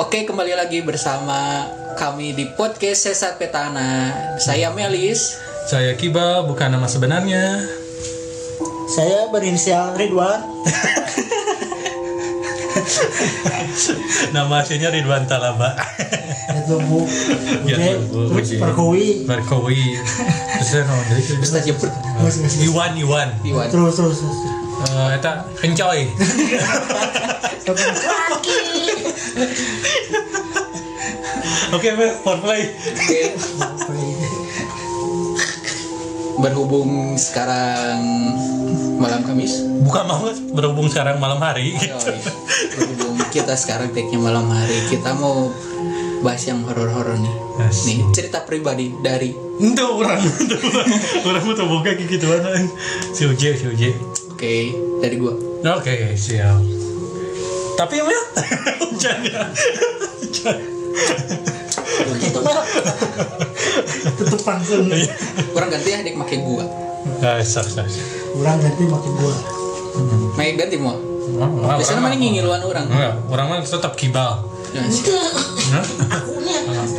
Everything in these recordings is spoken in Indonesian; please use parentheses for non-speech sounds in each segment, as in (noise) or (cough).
Oke, kembali lagi bersama kami di podcast Sesat Petana. Saya Melis. Saya Kiba, bukan nama sebenarnya. Saya berinisial Ridwan. (laughs) Nama aslinya Ridwan Talaba. Itu Bu. Ya, Bu, Bude. Perkowi. Terus, Iwan, Iwan. Iwan. terus, terus, terus. Eh, eta kencoy. (laughs) Oke, Mer, for play. Oke, berhubung sekarang malam Kamis. Bukan mau berhubung sekarang malam hari. Oh, iya. Berhubung kita sekarang take-nya malam hari, kita mau bahas yang horor-horor nih. Asik. Nih, cerita pribadi dari Itu (laughs) orang, orang, mau buka kayak gitu mana? Si Uje, si Uje. Oke, dari gua. Oke, siap. Tapi hujan ya. Itu mah. Tutup langsung. Orang ganti ya, dik make gua. Ah, sah, sah. Kurang ganti makin gua. Make ganti mau. Biasanya mana ngingiluan orang. Enggak, orang mah tetap kibal. Ya, sih. Hah?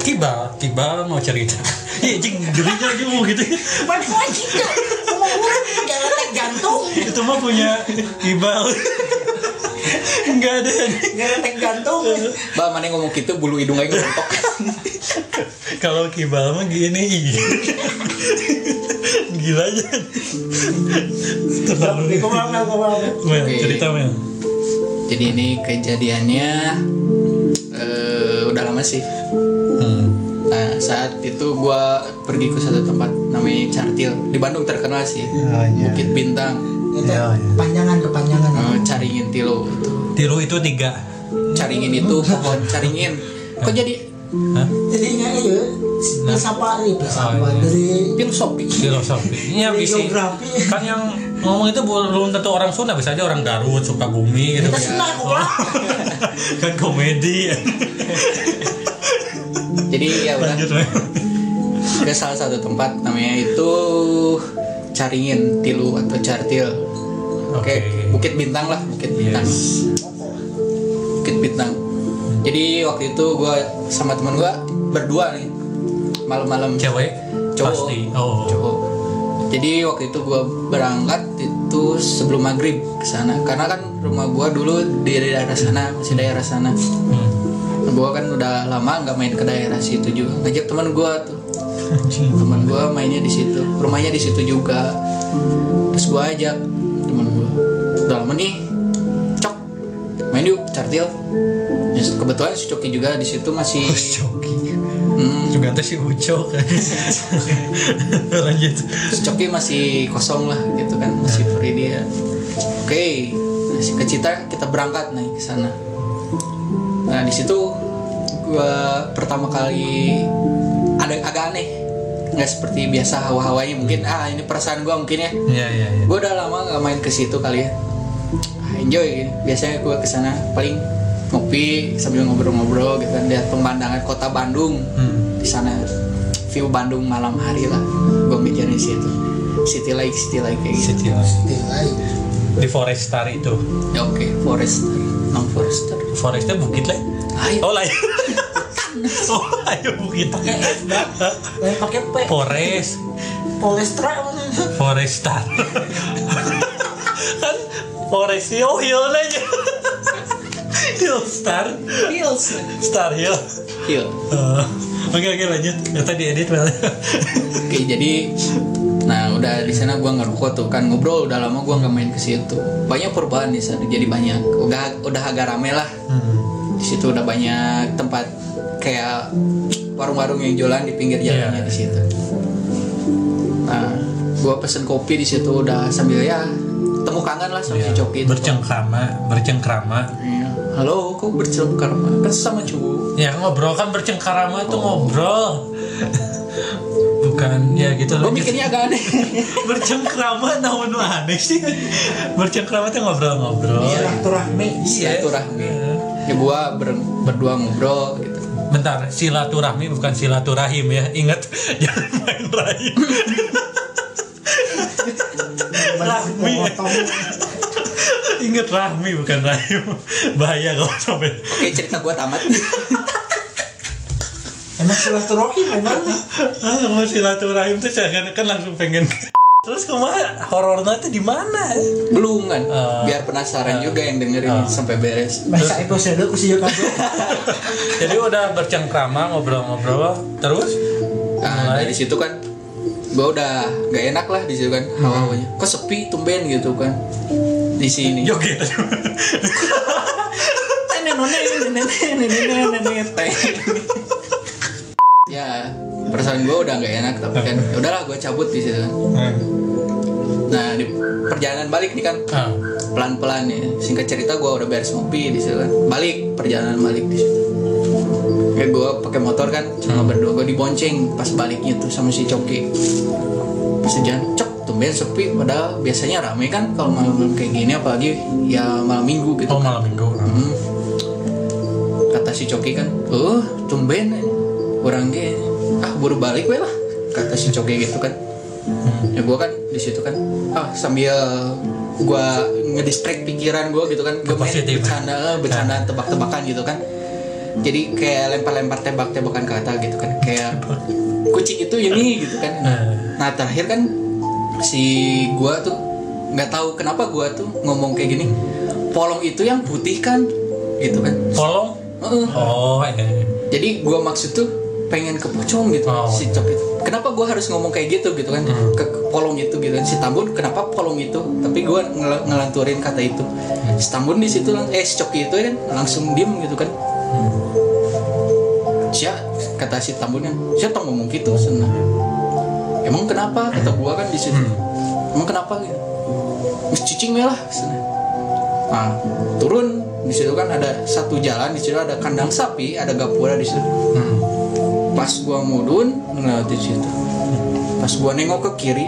Kibal, kibal mau cerita. Iya, jing gerinya aja mau gitu. Mana wajib gak? Ngomong kurang jangan tek jantung. Itu mah punya kibal. Enggak ada. Jangan tek jantung. Ba, mana ngomong gitu bulu hidung aja ngerontok. Kalau kibal mah gini. Gila aja. Terlalu. Ke mana? Mel, cerita Mel. Jadi ini kejadiannya eh, udah lama sih. Hmm. Nah saat itu gua pergi ke satu tempat namanya Cartil di Bandung terkenal sih. Oh, iya. Bukit Bintang, Itu Ya, ya. panjangan kepanjangan. eh, Caringin Tilo itu. Tiru itu tiga. Caringin itu pohon caringin. Kok jadi Hah? Jadinya iya. Sapa nih, Oh, sapa iya. dari filosofi? Filosofi. Dari bisa geografi. kan yang ngomong itu belum tentu orang Sunda bisa aja orang Garut Sukabumi gitu Kita senang kok. (laughs) kan komedi Jadi ya udah ke salah satu tempat namanya itu Caringin Tilu atau Cartil. Oke, Oke. Bukit Bintang lah, Bukit Bintang. yes Bukit Bintang. Jadi waktu itu gue sama teman gue berdua nih malam-malam cewek Cowok. pasti oh cowok. Jadi waktu itu gue berangkat itu sebelum maghrib ke sana karena kan rumah gue dulu di daerah sana masih daerah sana. hmm. Gue kan udah lama nggak main ke daerah situ juga. Ngajak teman gue tuh teman gue mainnya di situ. Rumahnya di situ juga. Terus gue ajak teman gue udah lama nih. Cok. Main yuk cartil Ya, kebetulan si Coki juga di situ masih Coki. Hmm, juga tuh si Uco. Kan (laughs) lanjut. Si Coki masih kosong lah gitu kan. Masih free dia. Oke. Nah, si ke Cita kita berangkat naik ke sana. Nah di situ gue pertama kali agak aneh. Nggak seperti biasa hawa-hawanya mungkin ah ini perasaan gue mungkin ya. Iya iya iya. Gue udah lama nggak main ke situ kali ya. Ah, enjoy gitu. biasanya gue ke sana paling ngopi sambil ngobrol-ngobrol gitu kan. Lihat pemandangan kota Bandung. Hmm. di sana view Bandung malam hari lah. Gue mikirin di situ city like city like kayak gitu. City Light. Nilai. di Forestar itu. Ya oke. Forester non forester Forestnya bukit lah oh lah (laughs) oh ayo bukit Pakai F, Bang. Lain pakai P. Forest. Polestra. Forestar. Kan Forest Hill Hill aja Hill Star hills. Star Hill. Hill. Eh, Oke oke lanjut. Ternyata diedit Mel oke jadi nah udah di sana gue ngerokok tuh. Kan ngobrol udah lama gue nggak main ke situ. Banyak perubahan di sana jadi banyak. Udah udah agak rame lah. Hmm. di situ udah banyak tempat kayak warung-warung yang jualan di pinggir jalannya Iya. di situ. Nah, gua pesen kopi di situ udah sambil ya temu kangen lah sama si Coki itu. Iya. Bercengkrama Bercengkrama Iya. Halo, kok bercengkrama? Kan sama cowok. Ya ngobrol kan bercengkrama tuh ngobrol Bukan ya gitu Gue lanjut. mikirnya agak aneh. (laughs) Bercengkrama namun aneh sih Bercengkrama tuh ngobrol-ngobrol Iya. Silaturahmi. Silaturahmi. Ya gua ber- berdua ngobrol gitu. Bentar, silaturahmi bukan silaturahim ya Ingat, (laughs) jangan main rahim Rahmi Ingat Rahmi bukan Rahim. Bahaya kalau sampai oke cerita gua tamat Emang silaturahim memang. ah, mau silaturahim tuh jangan kan langsung pengen. Terus ke mana horornya tuh di mana? belum kan Ah. biar penasaran juga yang dengerin Ah. sampai beres Masa episode aku sih juga (laughs) Jadi udah bercengkrama ngobrol-ngobrol terus Nah, Mulai. dari situ kan gue udah gak enak lah di situ kan hawa-hawanya. Kok sepi tumben gitu kan di sini. joget. ya perasaan gue udah gak enak tapi kan ya udahlah gue cabut di situ kan. Nah di perjalanan balik nih kan Ah, pelan-pelan ya. Singkat cerita gue udah beres ngopi di situ kan. Balik perjalanan balik di situ. Kayak gue pakai motor kan cuma berdua gue dibonceng pas baliknya tuh sama si Coki. Pas jalan cok tumben sepi padahal biasanya rame kan kalau malam-malam kayak gini apalagi ya malam minggu gitu. oh malam minggu. Hmm. Kata si Coki kan, oh tumben orang ah buru balik we lah. Kata si Coki gitu kan. Ya gue kan di situ kan. Ah sambil gue ngedistract pikiran gue gitu kan. Gue main bercanda eh, bercanda tebak-tebakan gitu kan. Jadi kayak lempar-lempar tebak-tebakan kata gitu kan. Kayak kucing itu ini gitu kan. Nah, nah terakhir kan si gue tuh nggak tahu kenapa gue tuh ngomong kayak gini. Polong itu yang putih kan gitu kan. Polong. Heeh. Oh, eh. jadi gue maksud tuh pengen ke pocong gitu Oh, si cok itu. Kenapa gue harus ngomong kayak gitu gitu kan? Hmm. ke, ke polong itu gitu kan. Si tambun kenapa polong itu? Tapi gue ngel- ngelanturin kata itu. Hmm. si tambun di situ lang- eh si coki itu kan langsung diem gitu kan. Hmm. Sia kata si tambun kan. Siapa ngomong gitu senang emang kenapa? Kata gue kan di situ. Hmm. emang kenapa gitu? Cicing lah sana. nah turun. Di situ kan ada satu jalan di situ ada kandang sapi ada gapura di situ. Hmm. Pas gua mudun ngeliat di situ. Pas gua nengok ke kiri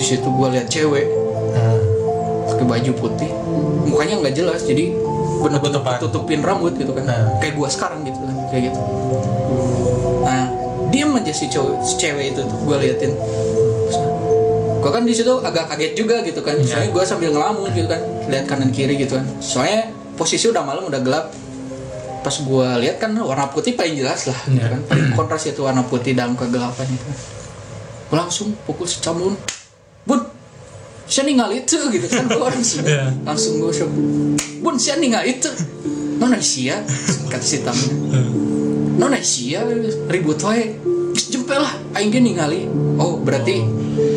di situ gua lihat cewek. Hmm. pakai baju putih. Mukanya nggak jelas jadi bener-bener Tutupan. tutupin rambut gitu kan. Nah. kayak gua sekarang gitu kan kayak gitu. Nah diem aja si cewek, si cewek itu tuh gua liatin. Gua kan di situ agak kaget juga gitu kan. Soalnya gua sambil ngelamun gitu kan lihat kanan kiri gitu kan. Soalnya posisi udah malam udah gelap pas gua lihat kan warna putih paling jelas lah gitu Iya. kan. Paling kontras itu warna putih dalam kegelapan itu. Gua langsung pukul si camun bun saya ninggal itu? Gitu kan langsung Iya. langsung gua langsung bun saya ninggal itu? Nona sia kata si tamu nona sia ribut wae jempel lah aing ge ningali. Oh berarti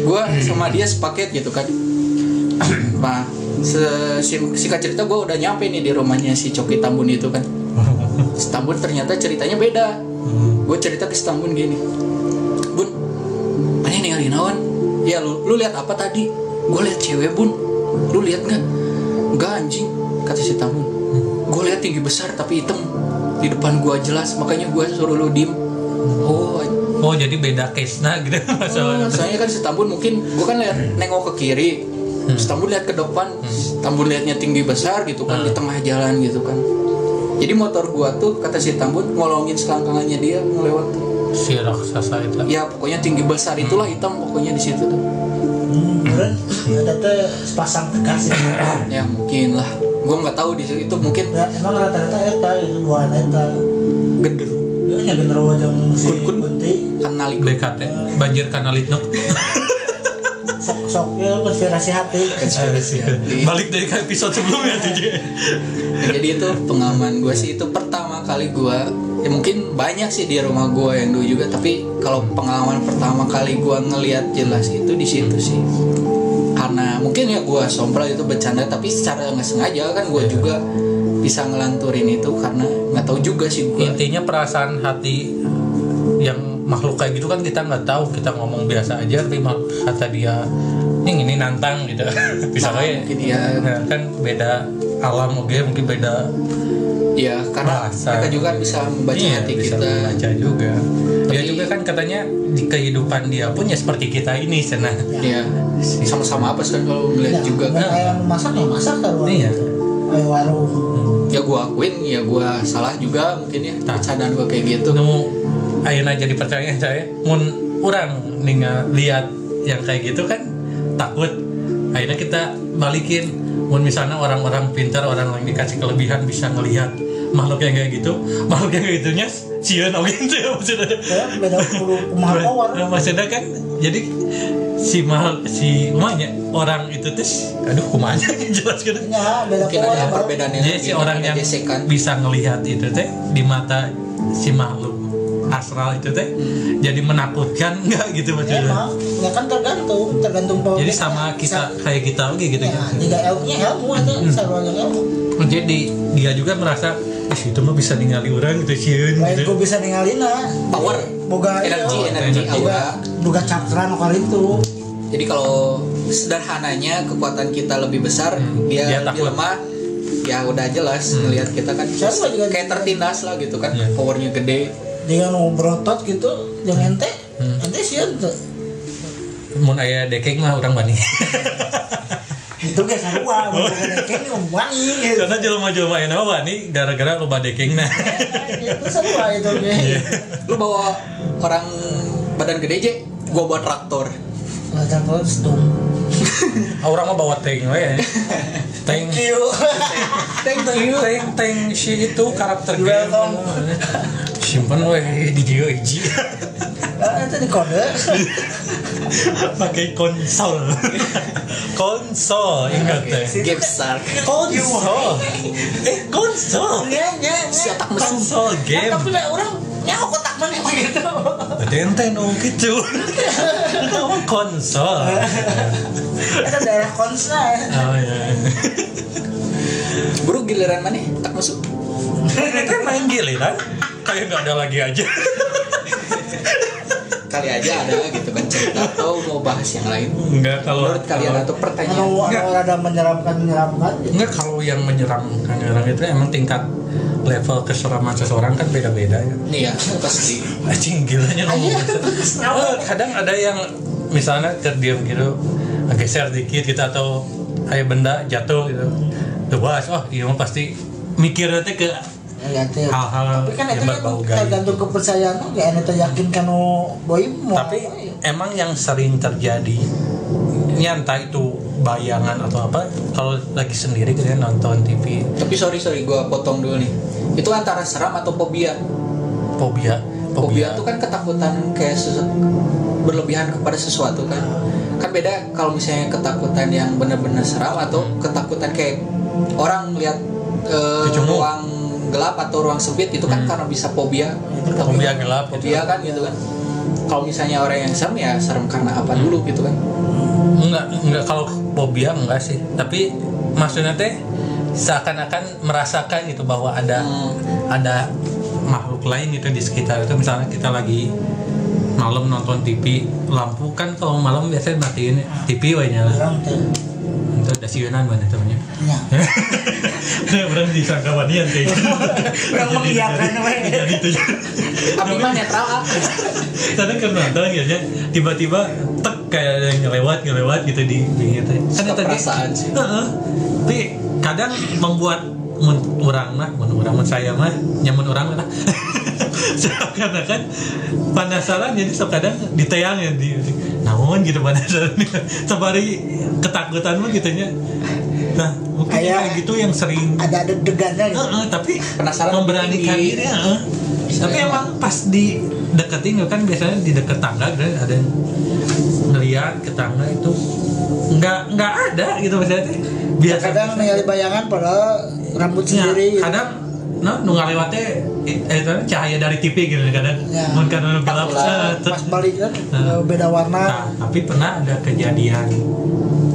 gua sama dia sepaket gitu kan. Nah se- si- singkat cerita gua udah nyampe nih di rumahnya si Coki Tambun itu kan si Tambun ternyata ceritanya beda. Gue cerita ke si Tambun gini bun mana ninggalin nawan ya lu lu lihat apa tadi? Gue lihat cewek bun. Lu lihat nggak? Nggak anjing kata si Tambun gue lihat tinggi besar tapi hitam di depan gua jelas makanya gua suruh lu diem. Oh Oh, jadi beda case nah gitu. Oh, (laughs) masalahnya. soalnya kan si Tambun mungkin gua kan lihat nengok ke kiri Tambun lihat ke depan si Tambun lihatnya tinggi besar gitu kan di tengah jalan gitu kan jadi motor gua tuh kata si Tambun ngolongin selangkangannya dia ngelewat Si raksasa itu. ya pokoknya tinggi besar itulah hitam pokoknya di situ tuh Hmm, ada teh sepasang tegas ya. ya mungkin lah gua nggak tahu di situ itu mungkin Ya, emang rata-rata eta itu dua eta. gender Dia nya genderuwo jeung si Kun- kun. Kunti. kanali BKT banjir kanalitno (laughs) Sok-sok ya konspirasi hati. balik dari episode sebelumnya tuh jadi itu pengalaman gue sih itu pertama kali gue ya mungkin banyak sih di rumah gue yang dulu juga tapi kalau pengalaman pertama kali gue ngelihat jelas itu di situ sih. Karena mungkin ya gue sompral itu bercanda tapi secara nggak sengaja kan gue juga bisa ngelanturin itu karena nggak tahu juga sih gue intinya perasaan hati yang makhluk kayak gitu kan kita nggak tahu kita ngomong biasa aja tapi kata dia ini ini nantang gitu. (laughs) Bisa Nah, kayak mungkin ya. nah, kan beda alam oke mungkin beda ya karena bahasa. mereka juga bisa membaca Iya, hati bisa kita. membaca juga. Dia Tapi- juga kan katanya di kehidupan dia pun ya seperti kita ini sana ya sama-sama apa sih kan kalau ngeliat Ya, juga kan? Kayak masak ya masak kan. Iya. Kayak warung. ya gue akuin ya gue salah juga mungkin ya. Nah. bercandaan gue kayak gitu. Nu ayeuna jadi pertanyaan saya mun orang ningal lihat yang kayak gitu kan takut. Akhirnya kita balikin. Mun misalnya orang-orang pintar orang yang dikasih kelebihan bisa ngelihat makhluk yang kayak gitu. Makhluk yang kayak gitunya sieun oge itu ya maksudnya. Ya beda power maksudnya kan jadi si mahal si umanya orang itu tuh aduh kumanya (laughs) jelas gitu. Ya beda mungkin ada perbedaannya jadi si orang yang gesekan bisa ngelihat itu teh di mata si makhluk astral itu teh jadi menakutkan (laughs) enggak gitu ya maksudnya emang ya kan tergantung tergantung power jadi sama kita kayak kita oke gitu ya ya? tiga ilmunya ilmu aja sarwanya ilmu. Jadi dia juga merasa eh itu mah bisa ningali orang gitu sieun lain gitu. gue bisa ninggalin lah Power. boga energi iya, energi aura. boga cakra no itu. Jadi kalau sederhananya kekuatan kita lebih besar Hmm, dia dia lebih takut. lemah ya udah jelas ngelihat kita kan Siapa juga kayak gitu. tertindas lah gitu kan Iya. powernya gede dengan mau berotot gitu yang ente Hmm. ente sih tuh mun aya dekeng mah orang bani. (laughs) Itu gak sarua bukan kayak ini wangi gitu. Karena jelema-jelema yang nama bani gara-gara loba dekeng nah (laughs) itu sarua itu Iya. kayak lu bawa orang badan gede je? Gua bawa traktor. Wajar kostum orang mah bawa tank we. Ya. tank Q (laughs) thank you. Tank tank si itu karakter game. Simpen we di dia hiji (laughs) Ah, itu di kode. (laughs) Pakai konsol. (laughs) Konsol ingat teh game shark konsol. Eh konsol? Ya ya si otak mesum konsol game. Tapi lah orang nyaho kotak mana emang gitu berarti ente nu gitu. Nama konsol. Itu daerah konsna ya oh ya buru giliran mana? Tak masuk. Kita main giliran kayak nggak ada lagi aja kali aja ada gitu kan cerita atau mau bahas yang lain Enggak kalau menurut kalian kalau- atau pertanyaan Enggak. anu ada menyeramkan menyeramkan Enggak kalau yang menyerang menyerang itu emang tingkat level keseraman seseorang kan beda-beda ya. nih ya pasti Anjing gilanya ngomong Iya, gitu. kenapa? kadang ada yang misalnya terdiam gitu geser dikit gitu atau kayak benda jatuh gitu. Tuh bahas, oh iya pasti mikirnya teh ke ya teh hal-hal tapi kan itu kan tergantung kepercayaan tuh gak ente yakin kan boy mau Tapi emang yang sering terjadi ini entah itu bayangan atau apa kalau lagi sendiri gitu ya nonton TV tapi sorry sorry gua potong dulu nih. Itu antara seram atau fobia? Fobia fobia. Tuh kan ketakutan kayak sesu- berlebihan kepada sesuatu kan. Kan beda kalau misalnya ketakutan yang benar-benar seram atau ketakutan kayak orang lihat eh, Kecemuk. ruang gelap atau ruang sempit itu kan Hmm. karena bisa fobia. Fobia gelap gitu. fobia kan gitu kan. Kalau misalnya orang yang serem ya serem karena apa dulu gitu kan. Enggak enggak. Kalau fobia enggak sih. Tapi maksudnya teh seakan-akan merasakan gitu bahwa ada Hmm. ada makhluk lain gitu di sekitar itu. Misalnya kita lagi malam nonton TV lampu kan kalau malam biasanya matiin TV we nyala siunan mana temennya (laughs) ya Orang disangka wanian kayak gitu. orang mengiyakan Jadi itu tapi mah netral ah. kadang kan nonton ya tiba-tiba tek kayak yang ngelewat ngelewat gitu di gitu kan itu perasaan sih. Heeh. tapi kadang membuat mun orang mah mun orang mah saya mah nyamun orang lah (laughs) karena kan penasaran jadi kadang diteang ya di namun gitu penasaran (laughs) sebari ketakutan mah gitunya. Nah mungkin Kayak- gitu yang sering ada ada degannya gitu. Heeh, tapi Penasaran memberanikan diri. heeh. tapi emang pas di deketin kan biasanya di deket tangga gitu, ada yang ngeliat ke tangga itu nggak nggak ada gitu maksudnya. Biasa kadang ningali bayangan padahal rambut Ya, sendiri gitu. No nu ngalewatnya eh, itu cahaya dari TV gitu kadang Ya. mun karena nu gelap Pamula. eh, pas balik kan Nah. beda warna Nah, tapi pernah ada kejadian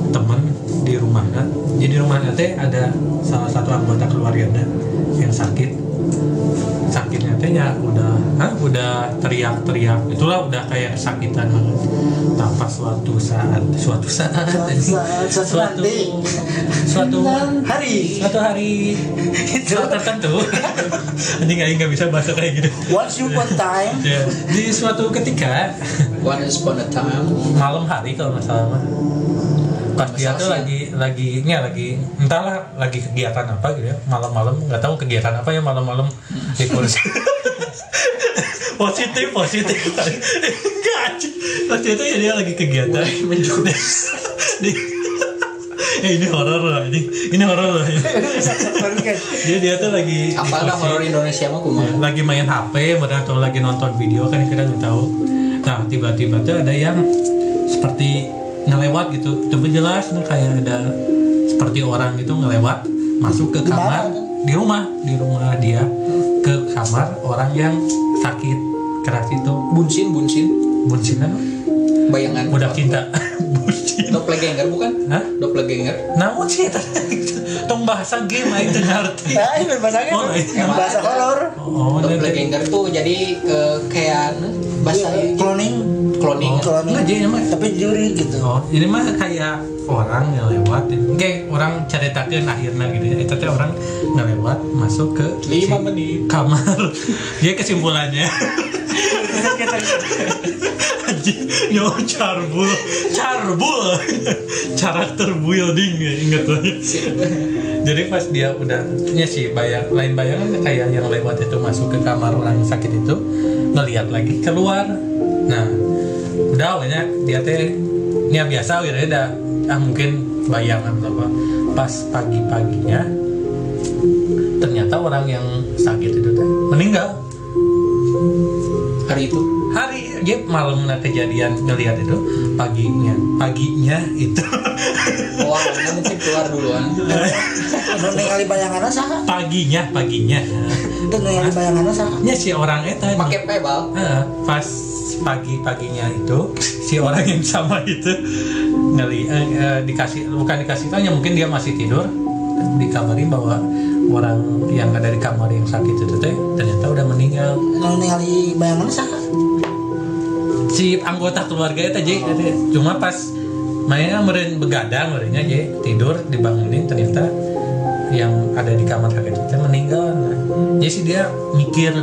temen di rumahnya. Jadi rumahnya teh ada salah satu anggota keluarga yang sakit. Sakitnya teh ya udah, ah, udah teriak-teriak. Itulah udah kayak kesakitan banget. Tanpa suatu saat, suatu saat, Suatu saat, suatu suatu, nanti. suatu hari. Suatu hari. Itu. Tertentu. Anjing aing nggak bisa bahasa kayak gitu. once you one time. Ya, di suatu ketika Once upon a time. malam hari kalau nggak salah mah pas dia tuh Masalah lagi lagi nya lagi entahlah lagi kegiatan apa gitu ya. Malam-malam nggak tahu kegiatan apa ya malam-malam. di (laughs) kursi positif positif. Enggak pas itu ya dia lagi kegiatan. Di, eh ini horor loh ini. Ini horor loh. Kan. jadi dia tuh lagi apa dah horor Indonesia mah kumaha lagi main HP atau lagi nonton video kan kita nggak tahu. Nah tiba-tiba tuh ada yang seperti ngelewat gitu. Coba jelas nih kayak ada seperti orang gitu ngelewat masuk ke kamar. di rumah di rumah dia. Ke kamar orang yang sakit keras itu bunsin bunsin bunsin apa? Bayangan budak cinta (laughs) doppelganger bukan Hah? doppelganger namun sih tong bahasa game aja itu ngerti (laughs) Nah, ini bahasanya Oh, iya. bahasa horor. oh ini doppelganger tuh jadi eh, kayak eh, bahasa Iya, cloning. cloning Oh, Cloning. Nggak, jadi mah Tapi juri gitu. Oh, ini mah kayak orang yang lewat, kayak orang ceritakan akhirnya gitu ya. Itu teh orang ngelewat masuk ke lima menit kamar. (laughs) Dia kesimpulannya. Anjing, nyawa carbul, carbul, karakter building ya, inget tuh. Jadi pas dia udah, ya sih bayang, lain bayangan kayak yang lewat itu masuk ke kamar orang yang sakit itu ngelihat lagi keluar. Nah, udah banyak dia teh ya biasa ya dah ah mungkin bayangan atau apa. Pas pagi paginya ternyata orang yang sakit itu teh meninggal. Hari itu? Hari dia malam kejadian ngelihat itu paginya. Paginya itu. Wah nggak mungkin keluar duluan Udah (laughs) ningali bayanganna saha? paginya paginya. Udah ningali bayanganna saha? ya si orang itu. Pakai pebal. Heeh, pas pagi paginya itu si orang yang sama itu ngeli eh, eh, dikasih bukan dikasih tanya mungkin dia masih tidur. Dikabarin bahwa orang yang ada di kamar yang sakit itu teh ternyata udah meninggal. Ningali bayanganna saha? Si anggota keluarga itu aja cuma pas mainnya meren begadang merenya aja tidur dibangunin ternyata yang ada di kamar sakit itu meninggal nah, jadi sih dia mikir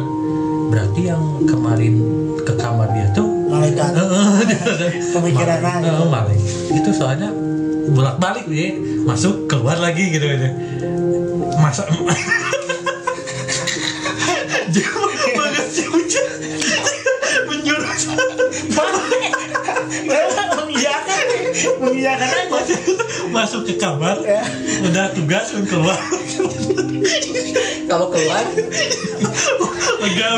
berarti yang kemarin ke kamar dia tuh Malaikat. (laughs) Pemikiran aja. Eh, maling. itu soalnya bolak balik dia masuk keluar lagi gitu gitu masa (laughs) Mengiyakan aja. masuk, masuk ke kamar Ya. udah tugas keluar kalau keluar lega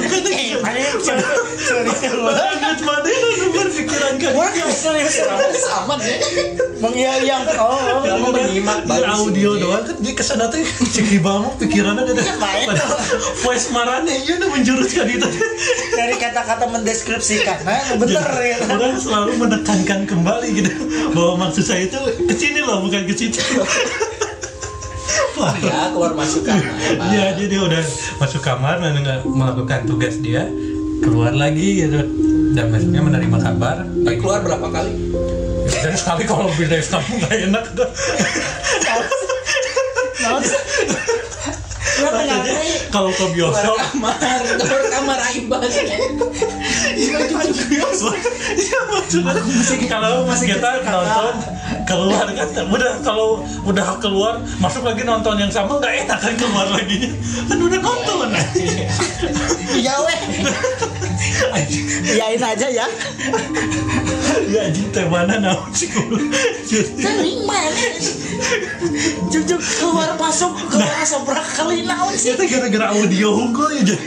yang yang kan Wah, serius. sama ya Mengiyakan. Oh. kamu audio doang kan dia ke sana tuh ceki banget pikirannya main. voice marane iya udah menjuruskan itu Dari kata-kata mendeskripsikan. Nah, bener ya. orang selalu menekankan kembali gitu bahwa maksud saya itu ke sini loh bukan ke situ Ya keluar masuk kamar. Iya, jadi dia udah masuk kamar dan nggak melakukan tugas dia keluar lagi gitu. Dan maksudnya menerima kabar. Tapi keluar berapa kali? Dan sekali kalau lebih dari kamu nggak enak tuh Maksudnya, kalau ke bioskop. kamar keluar kamar aibas. Iya maksudnya kalau kita nonton keluar kan. Udah kalau udah keluar masuk lagi nonton yang sama nggak enak kan keluar lagi. Kan udah nonton. Iya weh. Iyain aja ya. ya teh mana naon sih. Sering mana? Jujur keluar masuk keluar berapa kali naon sih? itu gara-gara audio unggul ya jadi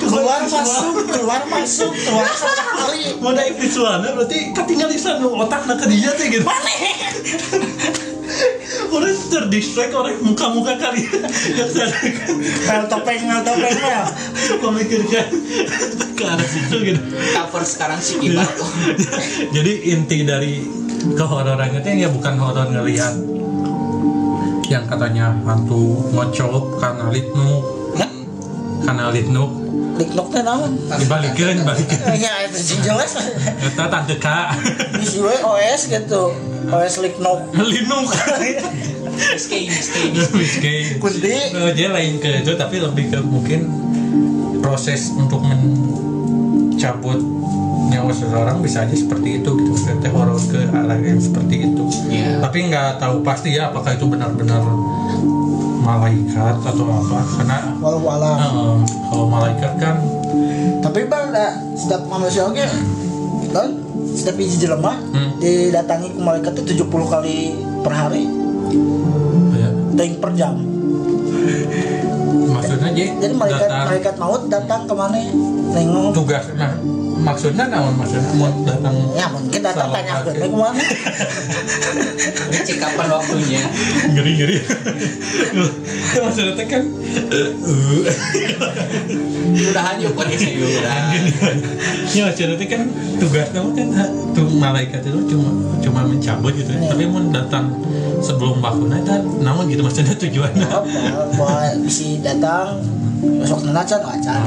Keluar masuk keluar masuk keluar berapa (laughs) kali? mau naik visualnya berarti ketinggalan di sana otak nak ke dia tuh gitu Mana? (laughs) orang terdistract orang muka-muka kalian yang topeng mel topeng ya. memikirkan ke arah situ gitu cover sekarang si kibar tuh (laughs) jadi inti dari kehororan itu ya bukan horor ngelihat yang katanya hantu ngocok karena litnuk karena litnuk Liknok teh naon? dibalikin balikin (laughs) Ya itu sih jelas. kita tante kak Bisi we OS gitu. OS Liknok. linuk SKI SKI Miskin. Kunti. Eh, dia lain ke itu tapi lebih ke mungkin proses untuk mencabut nyawa seseorang bisa aja seperti itu gitu Maksudnya horor ke arah yang seperti itu Iya. tapi nggak tahu pasti ya apakah itu benar-benar malaikat atau apa karena Walau alam. eh, kalau malaikat kan tapi bang da, setiap manusia oke kan setiap hiji jelema Hmm. didatangi ku malaikat itu 70 kali per hari ya. ting per jam maksudnya jadi jadi malaikat datang. malaikat maut datang ke mana nengok. Tugas nah maksudnya naon? Maksudnya mau datang ya mungkin datang tanya ke pakai. ke mana cek kapan waktunya. Ngeri ngeri (laughs) maksudnya kan uh, udah hanyut kondisi udah ya maksudnya kan tugas kamu kan tuh malaikat itu cuma cuma mencabut gitu. Iya. tapi mau datang sebelum waktunya kan namun gitu maksudnya tujuannya apa bahwa bisa datang besok nana can acan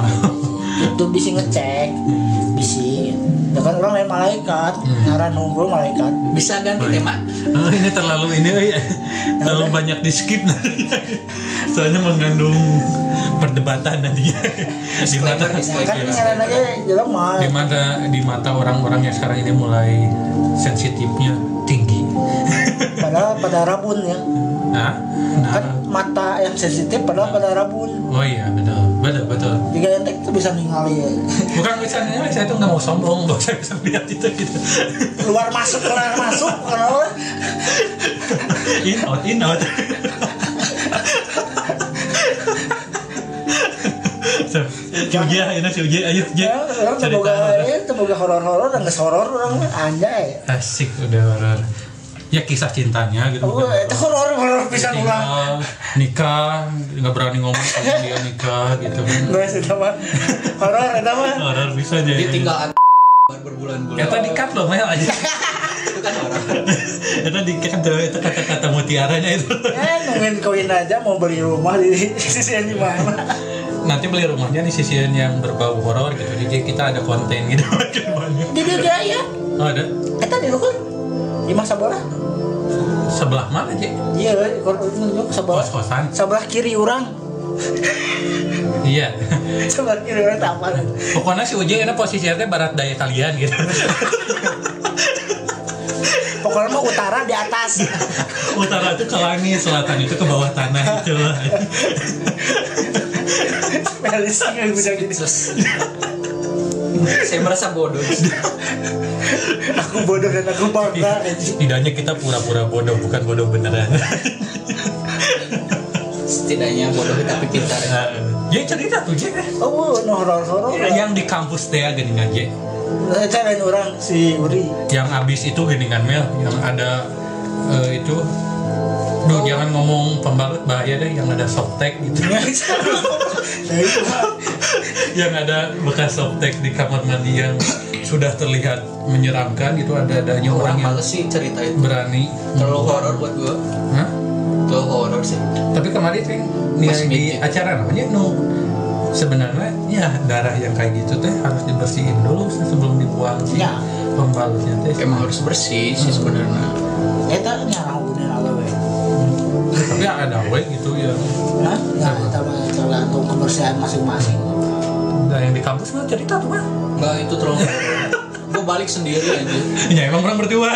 itu bisa ngecek bisa ya kan orang lain malaikat. Ngaran nunggu malaikat. Bisa ganti tema Oh, ini terlalu ini oh iya. (laughs) terlalu banyak di skip (laughs) soalnya mengandung perdebatan nantinya (laughs) di mata kan ngaran aja di mata di mata orang-orang yang sekarang ini mulai sensitifnya tinggi. Padahal pada rabun ya nah, nah. kan mata yang sensitif padahal pada rabun. Oh iya betul. Betul betul. Jika yang itu bisa ningali ya. bukan misalnya saya tuh nggak mau sombong bahwa saya bisa lihat itu gitu. Keluar masuk keluar masuk kenapa? In out in out. Ya, ini si Uji, ayo ya orang cerita terboga ya terboga horor horor dan horor orang anjay. Asik udah horor ya kisah cintanya gitu. Oh itu horor horor bisa ulang. tinggal nikah nggak berani ngomong kalau (laughs) dia nikah gitu. Kan nggak sih mah. Horor itu mah. Horor bisa jadi. Dia tinggal berbulan-bulan. Ya tadi cut loh Mel aja. (laughs) Itu kan orang itu di cut itu kata-kata mutiaranya itu. Eh nungguin kawin aja mau beli rumah di sisi yang di mana? Nanti beli rumahnya di sisi yang berbau horor gitu. Jadi kita ada konten gitu. Di dia jaya oh, ada? Kita di luhur di masa bola sebelah mana sih iya sebelah. Kos-kosan. Sebelah kiri orang. Iya. (laughs) Sebelah kiri orang apa pokoknya si Uji ini posisinya barat daya kalian gitu. (laughs) Pokoknya mah utara di atas. (laughs) Utara itu ke langit selatan itu ke bawah tanah gitu. Lah Melis nggak bisa gitu saya merasa bodoh. (laughs) Aku bodoh dan aku bangga. Setidaknya kita pura-pura bodoh bukan bodoh beneran. Setidaknya bodoh tapi pintar ya. ya cerita tuh Jek oh no horor horor yang di kampus teh geningan Jek cariin orang si Uri. Yang abis itu geningan Mel yang ada eh, itu. Duh, jangan ngomong pembalut bahaya deh yang ada softtek gitu. (laughs) Nah itu mah yang ada bekas softtek di kamar mandi yang sudah terlihat menyeramkan itu ada adanya orang orang yang males sih cerita itu. berani terlalu horor buat gua. Hah? terlalu horor sih. Tapi kemarin sih Pas di, acara namanya nu sebenarnya ya darah yang kayak gitu teh harus dibersihin dulu sebelum dibuang sih Ya. pembalutnya teh. Emang harus bersih sih sebenarnya. Eta nyarang bener ala we tapi ada we gitu ya. Nah ya eta mah tergantung kebersihan masing-masing nah yang di kampus mah cerita tuh mah Enggak itu terlalu (laughs) gua balik sendiri aja ya emang orang berdua.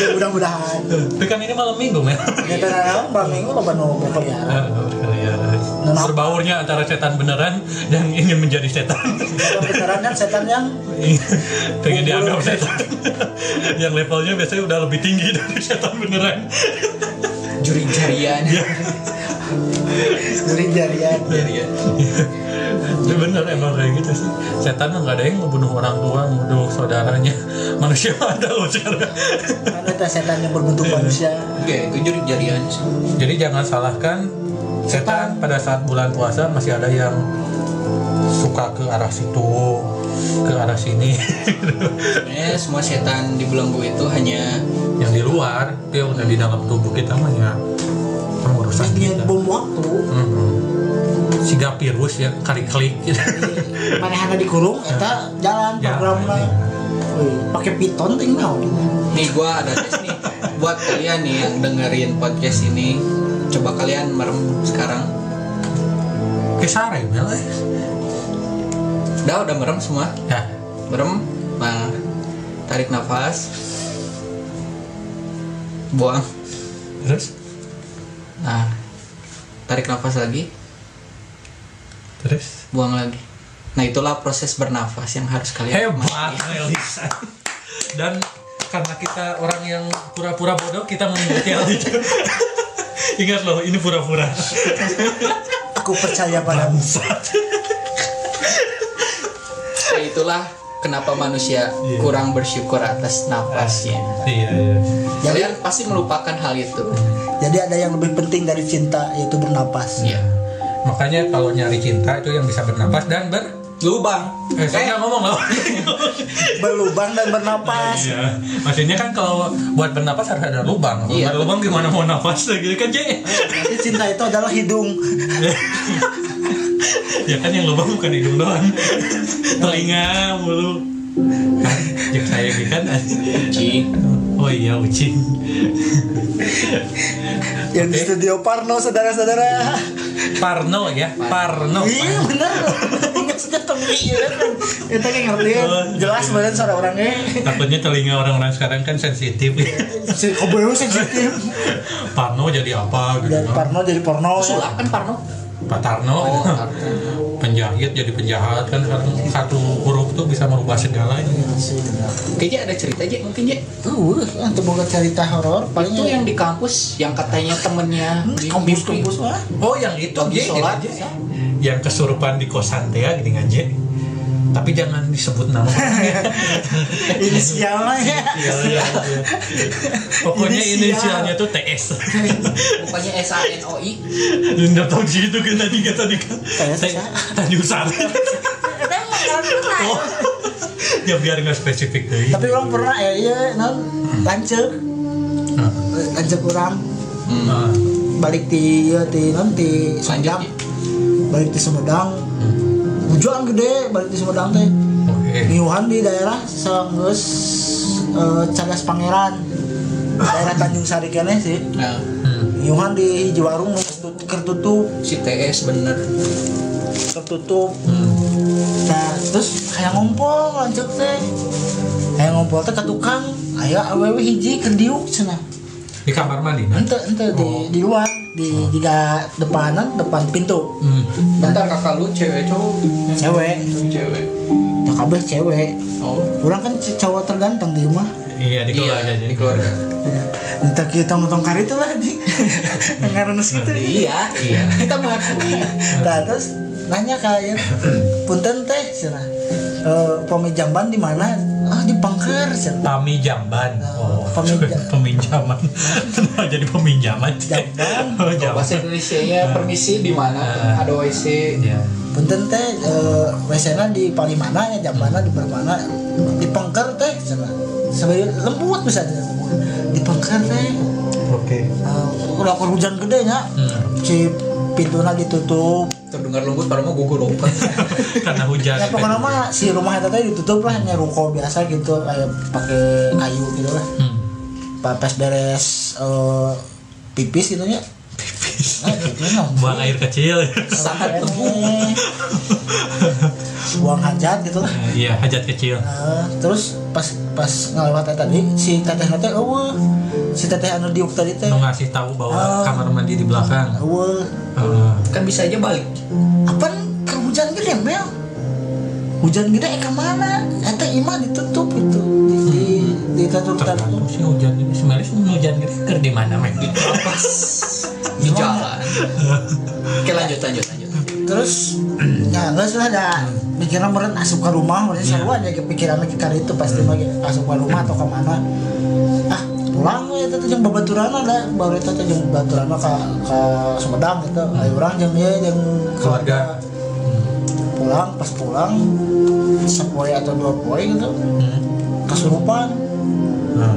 Ya mudah-mudahan. Tapi kan ini malam minggu men. Ya tenang bang minggu lo banu berkeliaran berbaurnya antara setan beneran dan ingin menjadi setan. Kalau beneran kan setan yang (laughs) pengen dianggap setan. Yang levelnya biasanya udah lebih tinggi dari setan beneran. Juri jarian. Juri jarian. Jarian itu bener emang kayak gitu sih. Setan mah nggak ada yang ngebunuh orang tua ngebunuh saudaranya. (laughs) Manusia mah ada loh kan eta setan yang berbentuk manusia? Oke itu juri jarian sih. Jadi jangan salahkan setan pada saat bulan puasa masih ada yang suka ke arah situ ke arah sini. Sebenarnya semua setan di belenggu itu hanya yang di luar dia udah di dalam tubuh kita mah ya pengurusan kita. bom waktu. Mhm. Siga virus ya kari klik gitu. mana hana dikurung (laughs) eta jalan Ya. Wih, pakai piton ting naon nih gua ada tes nih. Buat kalian nih yang dengerin podcast ini coba kalian merem sekarang. Kesare mel? Eh. udah udah merem semua. Ya. Merem. Nah tarik nafas. Buang. Terus? Nah tarik nafas lagi terus buang lagi Nah itulah proses bernafas yang harus kalian Hebat Melisa. (laughs) Dan karena kita orang yang pura-pura bodoh, kita mengikuti hal itu. (laughs) Ingat loh, ini pura-pura. Aku percaya padamu. Ya, itulah kenapa manusia kurang bersyukur atas nafasnya. Iya, iya. Kalian pasti melupakan hal itu. Jadi ada yang lebih penting dari cinta yaitu bernapas. Iya. Makanya kalau nyari cinta itu yang bisa bernapas dan ber Lubang. Eh, saya nggak ngomong loh. (laughs) Berlubang dan bernapas. Iya. Maksudnya kan kalau buat bernapas harus ada lubang. Kalau Iya. ada lubang gimana mau nafas gitu kan, J? Nanti cinta itu adalah hidung. (laughs) ya kan yang lubang bukan hidung doang. (laughs) Telinga, mulu. (laughs) ya saya gitu kan. Cing. Oh iya, ucing. Yang di studio Parno saudara-saudara. Parno ya, Parno. Iya benar. Ingat sejak pemilihan kan. Itu kayak ngerti kan. Jelas banget suara orangnya. Takutnya telinga orang-orang sekarang kan sensitif. Si Kobeho sensitif. Parno jadi apa gitu. Dan Parno jadi porno. Sulap kan Parno? Pak Tarno, Oh, Tarno. penjahit jadi penjahat kan sekarang satu huruf tuh bisa merubah segalanya. Kayaknya ada cerita aja mungkin ya. Uh, untuk buka cerita horor paling Itu yang di kampus yang katanya temennya kampus kampus wah. Oh yang itu J, sholat. gitu, J. yang kesurupan di kosan teh gitu kan J. Tapi jangan disebut nama. (laughs) Inisialnya ya. Pokoknya Inisial. inisialnya tuh TS. Bukannya S A N O I. Nggak tahu sih itu kan tadi kan tadi kan. Ya. Tanjung Sari. Oh. Ya biar nggak spesifik deh. Tapi orang pernah ya iya non lancet Nah, lancet kurang balik di ya di non di Sumedang balik di Sumedang hujan gede balik di Sumedang teh. Niuhan di daerah Sanggeus eh, Cagas Pangeran daerah Tanjung Sari kene sih Nah, Hmm. Niuhan di hiji warung nu tertutup si TS bener. tertutup Hmm. nah terus kayak ngumpul lanjut teh kayak ngumpul teh ke tukang aya awewe hiji kerdiuk cenah Di kamar mandi. Ente ente di di luar di jika depanan depan pintu Hmm. Bentar kakak lu cewek cowok. cewek Cewek. ya kabeh cewek Oh. orang kan cowok terganteng di rumah Iya di keluarga Iya, di keluarga. (laughs) entah kita ngotong kari (laughs) itu lah di ngarunas gitu Iya, iya. Kita mengakui. nah terus nanya kayak punten teh cina eh pemi jamban di mana ah di pangker cina Pami Jamban. Oh, (laughs) Peminja- peminjaman. Kenapa (laughs) jadi peminjaman? Jamban. (laughs) Oh, Jamban. bahasa Indonesia nya permisi di mana? Ah. Ada WC. Ya. punten teh eh wc di palimana ya jambana di mana di pangker teh cina sebagai lembut bisa di pangker teh Oke. Eh, udah kalau hujan gede nya Hmm. si pintunya ditutup Terdengar lembut padahal mah gugur lompat. (laughs) Karena hujan. ya pokoknya mah si rumah itu teh ditutup lah hanya ruko biasa gitu kayak pakai kayu gitu lah Hmm. pas beres eh, pipis gitu ya Pipis. nah, gitu. Buang air kecil. Sangat (laughs) Ini, buang hajat gitu lah Iya, hajat kecil. Nah, terus pas pas ngelewat tadi si teteh teh eueuh si teteh anu diuk tadi teh Mau ngasih tahu bahwa Ah. kamar mandi di belakang. eueuh Kan bisa aja balik. apa ke hujan gede bel hujan gede eh ke mana? Eta imah ditutup itu. Di di, di tutup tergantung sih hujan ini sebenarnya sih hujan gede ker di mana mek Pas di jalan. Oke lanjut lanjut lanjut. terus ya nggak salah ada pikiran meren asup ke rumah. Meren Iya. selalu aja kepikiran lagi kali itu pasti lagi asup ke rumah atau ke mana pulang we itu yang babaturan ada baru itu tuh yang babaturan ke ke Sumedang gitu ayo orang yang dia yang keluarga pulang pas pulang sepoe atau dua poe gitu hmm. kasurupan Nah.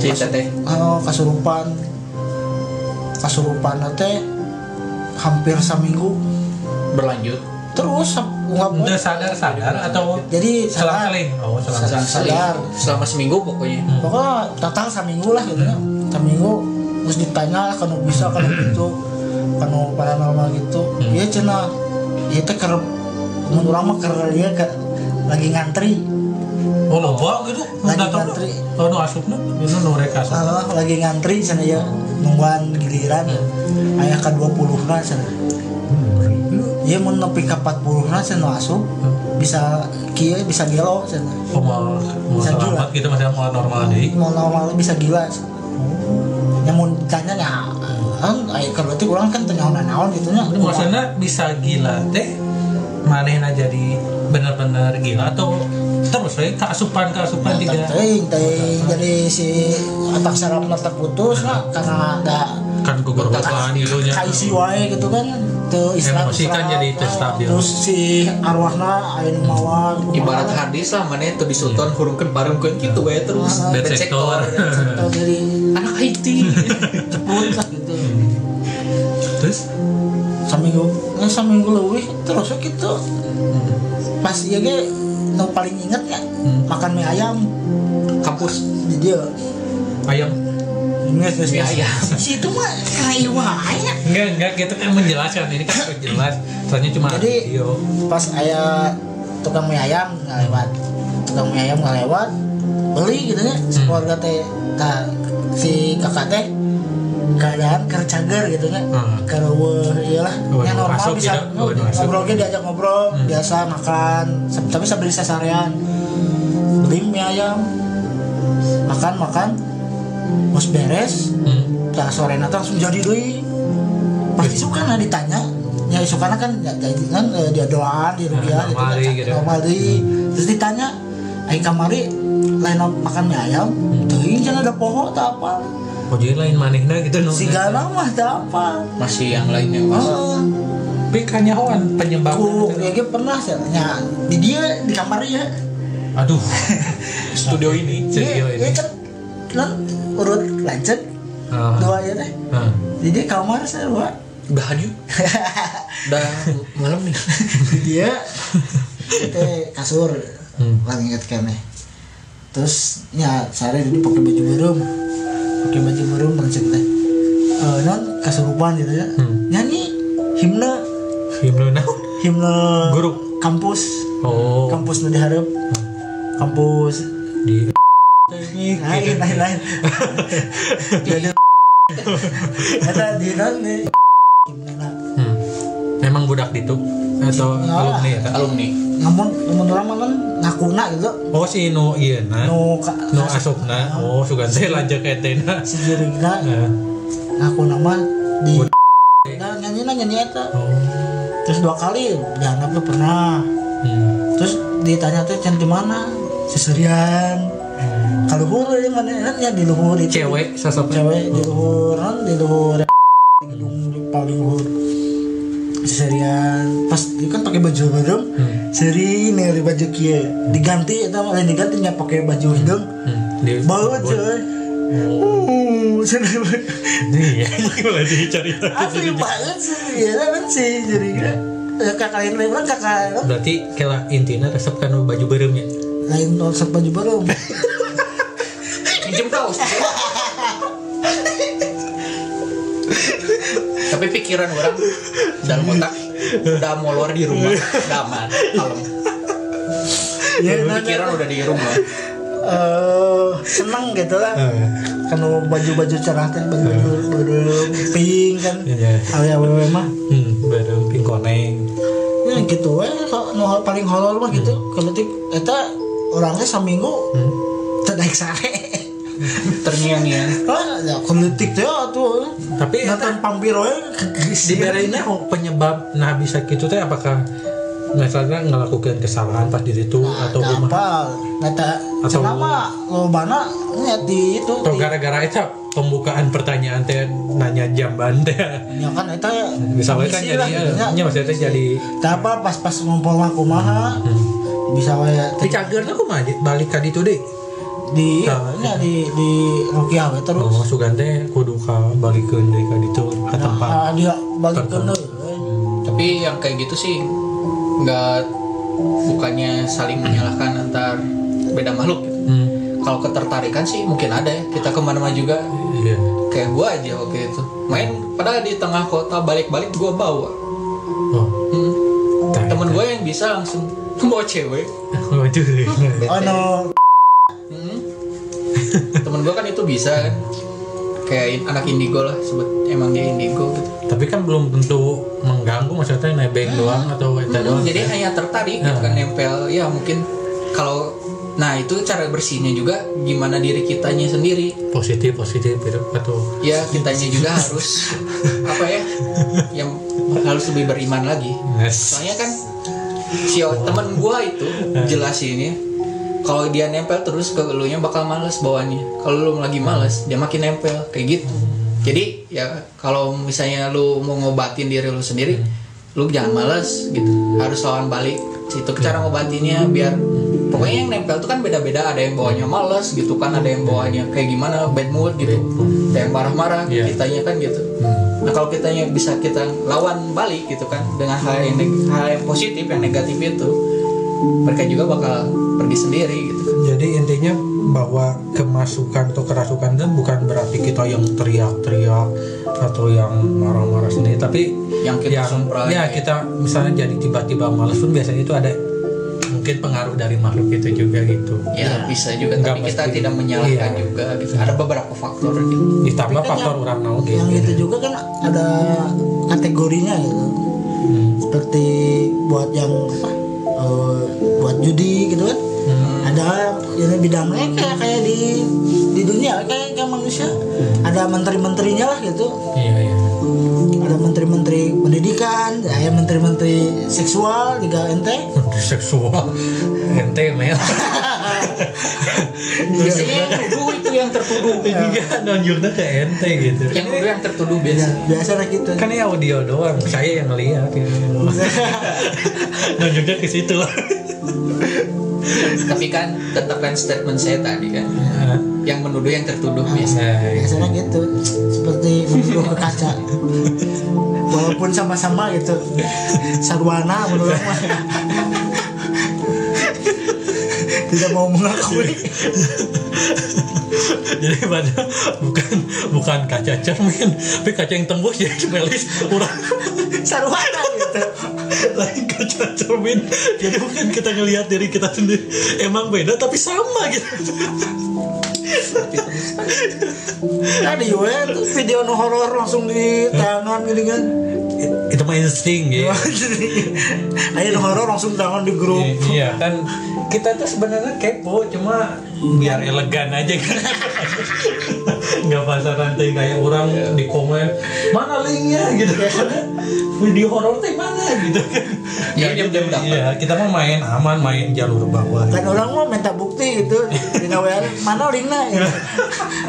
Cerita teh. oh, kasurupan kasurupan teh hampir seminggu berlanjut. terus nggak udah sadar sadar atau jadi selang seling? Oh selang Sadar. Selama seminggu pokoknya. pokoknya total seminggu lah gitu ya. Seminggu terus ditanya lah kalau bisa kalau gitu. Kalau paranormal gitu. Hmm. iya cina. Iya teh ker menurut orang mah ker dia ke, lagi ngantri. Oh loba gitu? Lagi nggak tahu ngantri. oh nu asupna itu asup. Ah, lagi ngantri sana ya nungguan giliran. Ayah ke 20 kan sana Dia mau nepi ke 40 nah cenah asup bisa kieu bisa gelo cenah Oh, mau mau Bisa gila. gitu maksudnya mau normal deh mau normal bisa gila yang mau ditanya ya kan kalau itu orang kan tanya naon gitu nya. Maksudnya bisa gila teh manehna jadi benar-benar gila atau terus we keasupan keasupan tidak? Ting, ting. jadi si otak sarafna terputus nah karena ada kan gugurkan ilunya kaisi wae gitu kan tuh istirahat Emosi kan jadi teu stabil. terus si arwahna aya nu mawa ibarat hadis lah mana itu disuton hurungkan barengkeun gitu we terus sector. Atau (laughs) jadi anak Haiti. Ceput lah gitu. Terus? Seminggu nggak seminggu lebih terus gitu. Pas iya ge nu paling inget ya makan mie ayam. Kampus. Di dia ayam Ingat, Mie ayam. Si itu mah kayak wae. enggak enggak kita kan menjelaskan. Ini kan harus (laughs) jelas. Soalnya cuma Jadi- video pas ayah tukang mie ayam nggak lewat. Tukang mie ayam nggak lewat beli gitu ya. Keluarga teh nah, si kakak teh keadaan keur cager gitu ya. Hmm. kalau iyalah. Yang normal asup bisa ngobrol diajak ngobrol Hmm. biasa makan. Tapi sambil sasarean beli mie ayam. Makan makan bos beres hmm. tak sore nanti langsung jadi doi pasti suka nah ditanya. Ya suka kan ya jadi kan eh, dia doaan di rupiah Nah, normal deui gitu. normal deui. terus ditanya ayo kamari lain makan mie ayam? Tuh jangan ada pohon tak apa. Oh jadi lain manehna gitu no si gana mah tak apa. Masih yang lainnya mas? Tapi kanyahoan penyebabnya ku ya ge pernah sih ya. Di dia di kamar ya aduh. (laughs) Studio ini. Studio Iya, ini. iya kan kan urut lanjut. Ah. dua ya teh Ah. jadi kamar saya dua udahan yuk. (laughs) Udah malam nih. Dia itu (laughs) kasur. Hmm. paling inget kene. Terus ya sehari dulu pakai baju barum pakai baju barum langsung teh eh non kasurupan gitu ya. Hmm. nyanyi himne. Himne nah. himne Guru. kampus. Oh. kampus nu diharap kampus. Di lain lain lain jadi kata di non na Hmm. Memang budak ditu atau alumni ya? Alumni namun namun orang mana ngakuna gitu Oh si nu iya na. nu ka, Nu asupna. Oh sugan teh lanjut etena. si jirigna Nah. ngaku nama di nah, nyanyi nah nyanyi eta Oh. terus dua kali dianggap tuh pernah Hmm. terus ditanya tuh can di mana seserian. Kalau luhur ya mana kan ya di luhur itu. Cewek sosok cewek di luhur kan di luhur. Di gedung di paling luhur. Seserian pas dia kan pakai baju hidung Hmm. seri nih baju kia. Diganti itu lain diganti nya pakai baju hidung Hmm. Di bau coy Uh. Iya, gimana sih cerita (laughs) asli banget sih ya kan sih. Jadi ya kakak yang lain kan kakak Berarti kela intinya resep kan baju beremnya. lain konsep baju baru (laughs) minjem kaos tapi pikiran orang dalam otak udah molor di rumah udah aman kalem. Ya pikiran udah di rumah. Eh seneng gitu lah. Kan baju baju cerah teh baju baju baju pink kan. Iya. awe mah. Hmm, berem pingkoneng. ya gitu we so, nu paling horor mah gitu. Kalau tik eta orangnya seminggu Hmm. terdaik sare terngiang-ngiang ah ya politik teh tuh. Tapi nonton pampiro ya di daerahnya oh, penyebab nah bisa gitu teh apakah misalnya ngelakukan kesalahan pas di situ atau rumah apa. Neta Atau- kenapa lo mana ya di itu atau gara-gara itu pembukaan pertanyaan teh nanya jamban teh. Ya kan eta misalnya kan jadi ya, ya. nya maksudnya teh jadi apa pas pas ngumpul mah kumaha bisa wae tapi cagernya kok mah balik ka ditu deh di ya di di Rukiah we terus. Oh sugan teh kudu ka balikeun deui ka ditu ka tempat. ah, dia balik ke Tempat. tapi yang kayak gitu sih nggak bukannya saling menyalahkan antar beda makhluk gitu. hmm. kalau ketertarikan sih mungkin ada ya kita ke mana-mana juga. Iya. Kayak gua aja waktu itu. Main padahal di tengah kota balik-balik gua bawa. Oh. Hmm. temen gue yang bisa langsung (laughs) bawa cewek. Oh no Hmm. itu bisa kan. Kayak anak indigo lah sebut emang dia indigo gitu. Tapi kan belum tentu mengganggu maksudnya nebeng doang atau itu doang. Hmm. jadi hanya tertarik gitu kan nempel. Ya mungkin kalau nah itu cara bersihnya juga gimana diri kitanya sendiri. Positif positif gitu atau ya kitanya juga harus apa ya yang harus lebih beriman lagi. Yes. soalnya kan si temen gua itu jelasin ya kalau dia nempel terus ke lu nya bakal males bawaannya. Kalau lu lagi males dia makin nempel kayak gitu. Jadi ya kalau misalnya lu mau ngobatin diri lu sendiri lu jangan males gitu. Harus lawan balik. Itu cara ngobatinnya biar pokoknya yang nempel tuh kan beda-beda. Ada yang bawanya males gitu kan. Ada yang bawanya kayak gimana bad mood gitu. Ada yang marah-marah Iya. kitanya kan gitu. Nah kalau kitanya bisa kita lawan balik gitu kan dengan hal yang hal yang positif yang negatif itu mereka juga bakal pergi sendiri gitu kan. jadi intinya bahwa kemasukan atau kerasukan itu bukan berarti kita yang teriak-teriak atau yang marah-marah sendiri tapi Yang kita yang ya kita misalnya jadi tiba-tiba males pun biasanya itu ada mungkin pengaruh dari makhluk itu juga gitu Ya, bisa juga Nggak tapi kita mesti. tidak menyalahkan Iya. juga gitu. Ada beberapa faktor gitu. ditambah Tapi kan faktor yang- orang nau gitu yang itu juga kan ada kategorinya gitu Hmm. seperti buat yang apa judi gitu kan. Hmm. ada ini bidangnya kayak kayak di di dunia kayak kayak manusia. Ada menteri-menterinya lah gitu. Iya iya. Ada menteri-menteri pendidikan ada menteri-menteri seksual juga ente Menteri seksual. (laughs) Ente mel. (laughs) Biasanya yang tertuduh itu yang tertuduh. (laughs) iya. nunjuknya ke ente gitu. Yang udah yang tertuduh biasa. biasa lah gitu. Kan ini audio doang saya yang ngeliat gitu. nunjuknya ke situ (laughs) Tapi kan tetap kan statement saya tadi kan. Yang menuduh yang tertuduh biasa. Nah, biasanya gitu. Seperti menuduh ke kaca. Walaupun sama-sama gitu. Sarwana menurut mah tidak mau mengakui. Jadi pada bukan bukan kaca cermin tapi kaca yang tembus jadi melis kurang. Sarwana gitu (laughs) lain kaca cermin. Jadi bukan kita ngelihat diri kita sendiri. Emang beda tapi sama gitu. Ada juga tuh video no horor langsung di tangan gini kan. Itu mah insting ya. Ayo no horor langsung tangan di grup. Iya. Kan kita tuh sebenarnya kepo cuma biar elegan aja kan (laughs) nggak pasar rantai kayak orang di komen mana linknya? gitu. (laughs) Video horor teh mana gitu. Iya, Nggak diam-diam dapat. iya kita mau main aman main jalur bawah. Kan orang mau minta bukti gitu. Di WA mana linknya? Ya.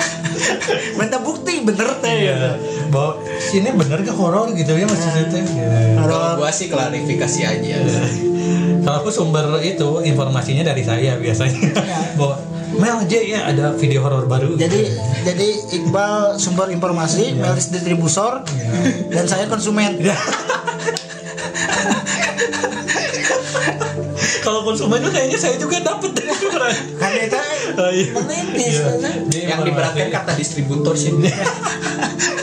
(laughs) minta bukti bener teh gitu. iya bahwa sini bener gak horor? gitu ya maksudnya teh. Gitu. Kalau gua sih klarifikasi aja. kalau aku sumber itu informasinya dari saya biasanya. Bahwa Mel aja ya ada video horor baru jadi jadi Iqbal sumber informasi Melis distributor dan saya konsumen (laughs) kalau konsumen tuh kayaknya saya juga dapat dari orang kan itu Oh, iya. menitis Iya. kan. Yang diberatkan kata distributor sih. (laughs)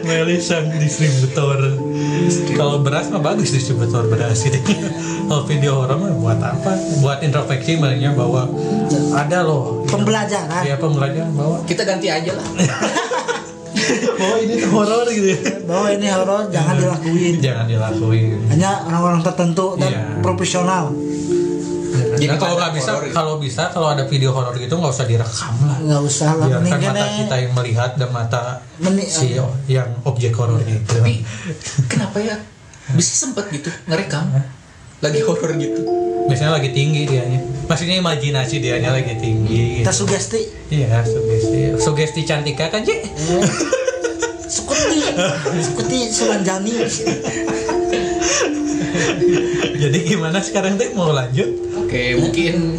Meli sang distributor. Kalau beras mah bagus distributor beras gitu. (laughs) Kalau video horor mah buat apa? Buat introspeksi makanya bahwa ada loh. pembelajaran Ya pembelajaran bahwa Kita ganti aja lah. (laughs) bahwa ini horor gitu. bahwa ini horor jangan dilakuin Jangan dilakuin. hanya orang-orang tertentu dan Iya. profesional Jadi Jadi kalau pada nggak bisa, horor kalau bisa kalau ada video horor gitu nggak usah direkam lah. nggak usah lah Biarkan mata kita yang melihat dan mata Meni- si yang objek horornya itu. Tapi kenapa ya? Bisa sempet gitu ngerekam. Lagi horor gitu. biasanya lagi tinggi dianya. Maksudnya imajinasi dianya lagi tinggi gitu. tersugesti iya sugesti. Sugesti cantika kan Ci? seperti seperti Sulanjani. (laughs) Jadi gimana sekarang teh mau lanjut Oke, mungkin.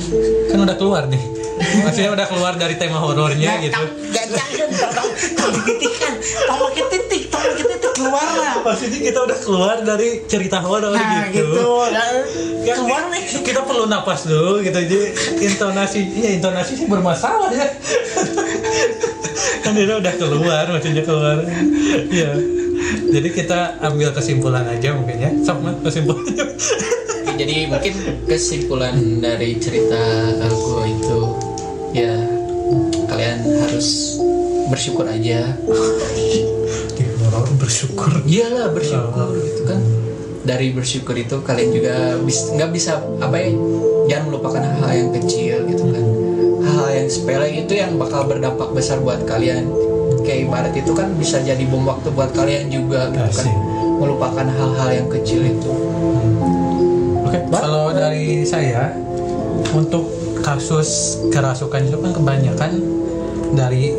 Kan udah keluar nih. Maksudnya udah keluar dari tema horornya gitu. Gak jangan tolong tolong dititikkan tolong pakai titik tolong pakai titik keluar lah. Maksudnya kita udah keluar dari cerita horor nah gitu, gitu. Keluar nih. kita perlu napas dulu gitu. Jadi intonasi ya intonasi sih bermasalah ya. Kan dia udah keluar maksudnya keluar. Ya jadi kita ambil kesimpulan aja mungkin ya. Sok Mat, kesimpulannya jadi mungkin kesimpulan dari cerita gue itu ya kalian harus bersyukur aja. Orang bersyukur. Iyalah bersyukur gitu kan. Dari bersyukur itu kalian juga bis- nggak bisa apa ya jangan melupakan hal-hal yang kecil gitu kan. Hal-hal yang sepele itu yang bakal berdampak besar buat kalian. Kayak ibarat itu kan bisa jadi bom waktu buat kalian juga gitu kan. Melupakan hal-hal yang kecil itu Oke, kalau dari saya untuk kasus kerasukan itu kan kebanyakan dari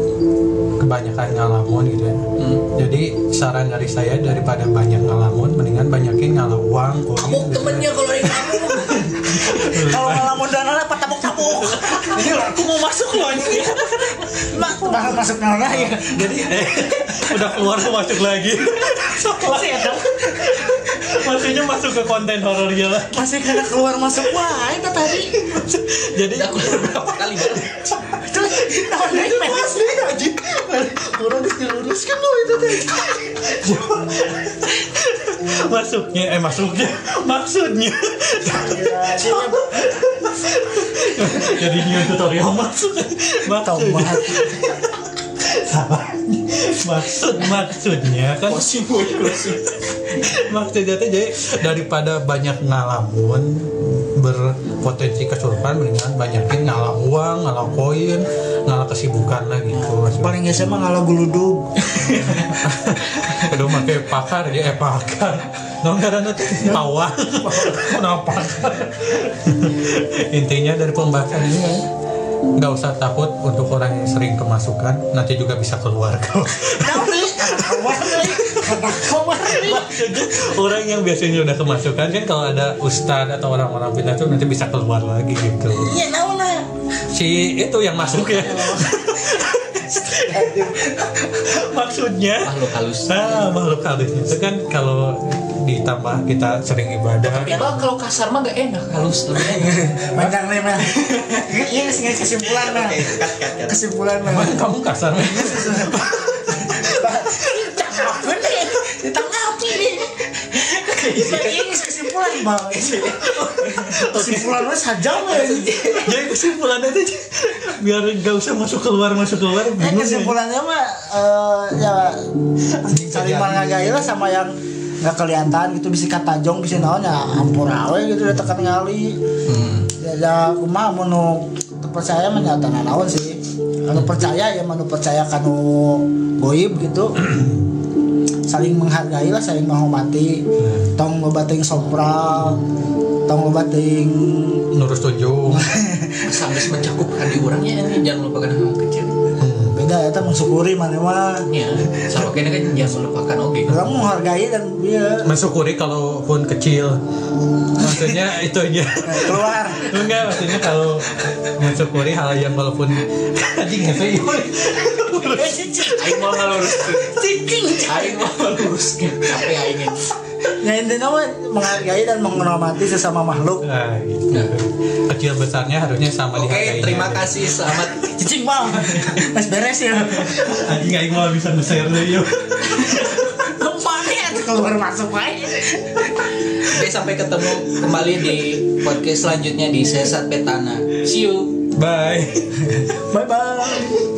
kebanyakan ngalamun gitu ya. Hmm. Jadi saran dari saya daripada banyak ngalamun, mendingan banyakin ngalah uang, koin. gitu ya. temennya kalau yang (laughs) kalau ngalamun dana apa tabuk ini aku mau masuk loh ini mak bakal masuk nana ya Jadi (laughs) udah keluar masuk lagi. (laughs) masih ada Maksudnya masuk ke konten horor ya lah. masih kena keluar masuk. Wah itu tadi. Jadi aku berapa kali itu tahun naik asli aja orang diluruskan loh itu tadi. Masuknya eh masuknya. Maksudnya. Jadi new tutorial maksud maksudnya. Salah maksud maksudnya kan maksudnya tuh jadi daripada banyak ngalamun berpotensi kesurupan mendingan banyakin ngalah uang ngalah koin ngalah kesibukan lah gitu. Paling biasa mah ngalah guludug udah (laughs) pakai pakar ya eh pakar. Nong karena nanti pawang (laughs) kenapa? Intinya dari pembahasan ini kan nggak usah takut untuk orang yang sering kemasukan nanti juga bisa keluar. Maksudnya (laughs) orang yang biasanya udah kemasukan kan kalau ada ustadz atau orang-orang pindah tuh nanti bisa keluar lagi gitu. Iya, lah. si itu yang masuk ya. (laughs) Maksudnya? Makhluk halus. Nah makhluk halus. Itu kan kalau ditambah kita sering ibadah tapi kalau kalau kasar mah gak enak halus lebih enak (laughs) Panjang nih, mah. (laughs) Iya, sih kesimpulan mah. Kesimpulan mah. Kamu kasar nih. Ditangkapin nih. Ini kesimpulan, Bang. Kesimpulan lu sajam ya. jadi kesimpulannya tuh biar gak usah masuk keluar masuk keluar bingung ya. kesimpulannya mah eh, ya saling menghargai lah sama yang nggak kelihatan gitu bisa kata jong bisa naon ya ampun awe gitu udah tekan ngali hmm. ya, ya kumaha mau percaya menyata naon sih. Kalau percaya ya mau percaya kanu goib gitu. Saling menghargai lah saling menghormati. Tong lobating sompral tong lobating nurus tunjuk (laughs) sampai mencakup hati orangnya ini jangan lupakan ya kita mensyukuri mana mah. Ya sama kayaknya kan jangan melupakan oke. Orang menghargai dan dia mensyukuri kalaupun kecil. Maksudnya (laughs) itu aja. Keluar. Enggak maksudnya kalau mensyukuri hal yang walaupun anjing ngepe eh cicing aing mau ngeluruskan cicing aing mau ngeluruskan capek aing ya intinya menghargai dan menghormati sesama makhluk. Nah, gitu. kecil besarnya harusnya sama oke dihargainya. terima kasih selamat cicing bang. Mas beres ya. Anjing aing mau bisa nge-share deh yuk. Ke mana keluar masuk aja. Oke sampai ketemu kembali di podcast selanjutnya di Sesat Petana. See you. Bye. Bye bye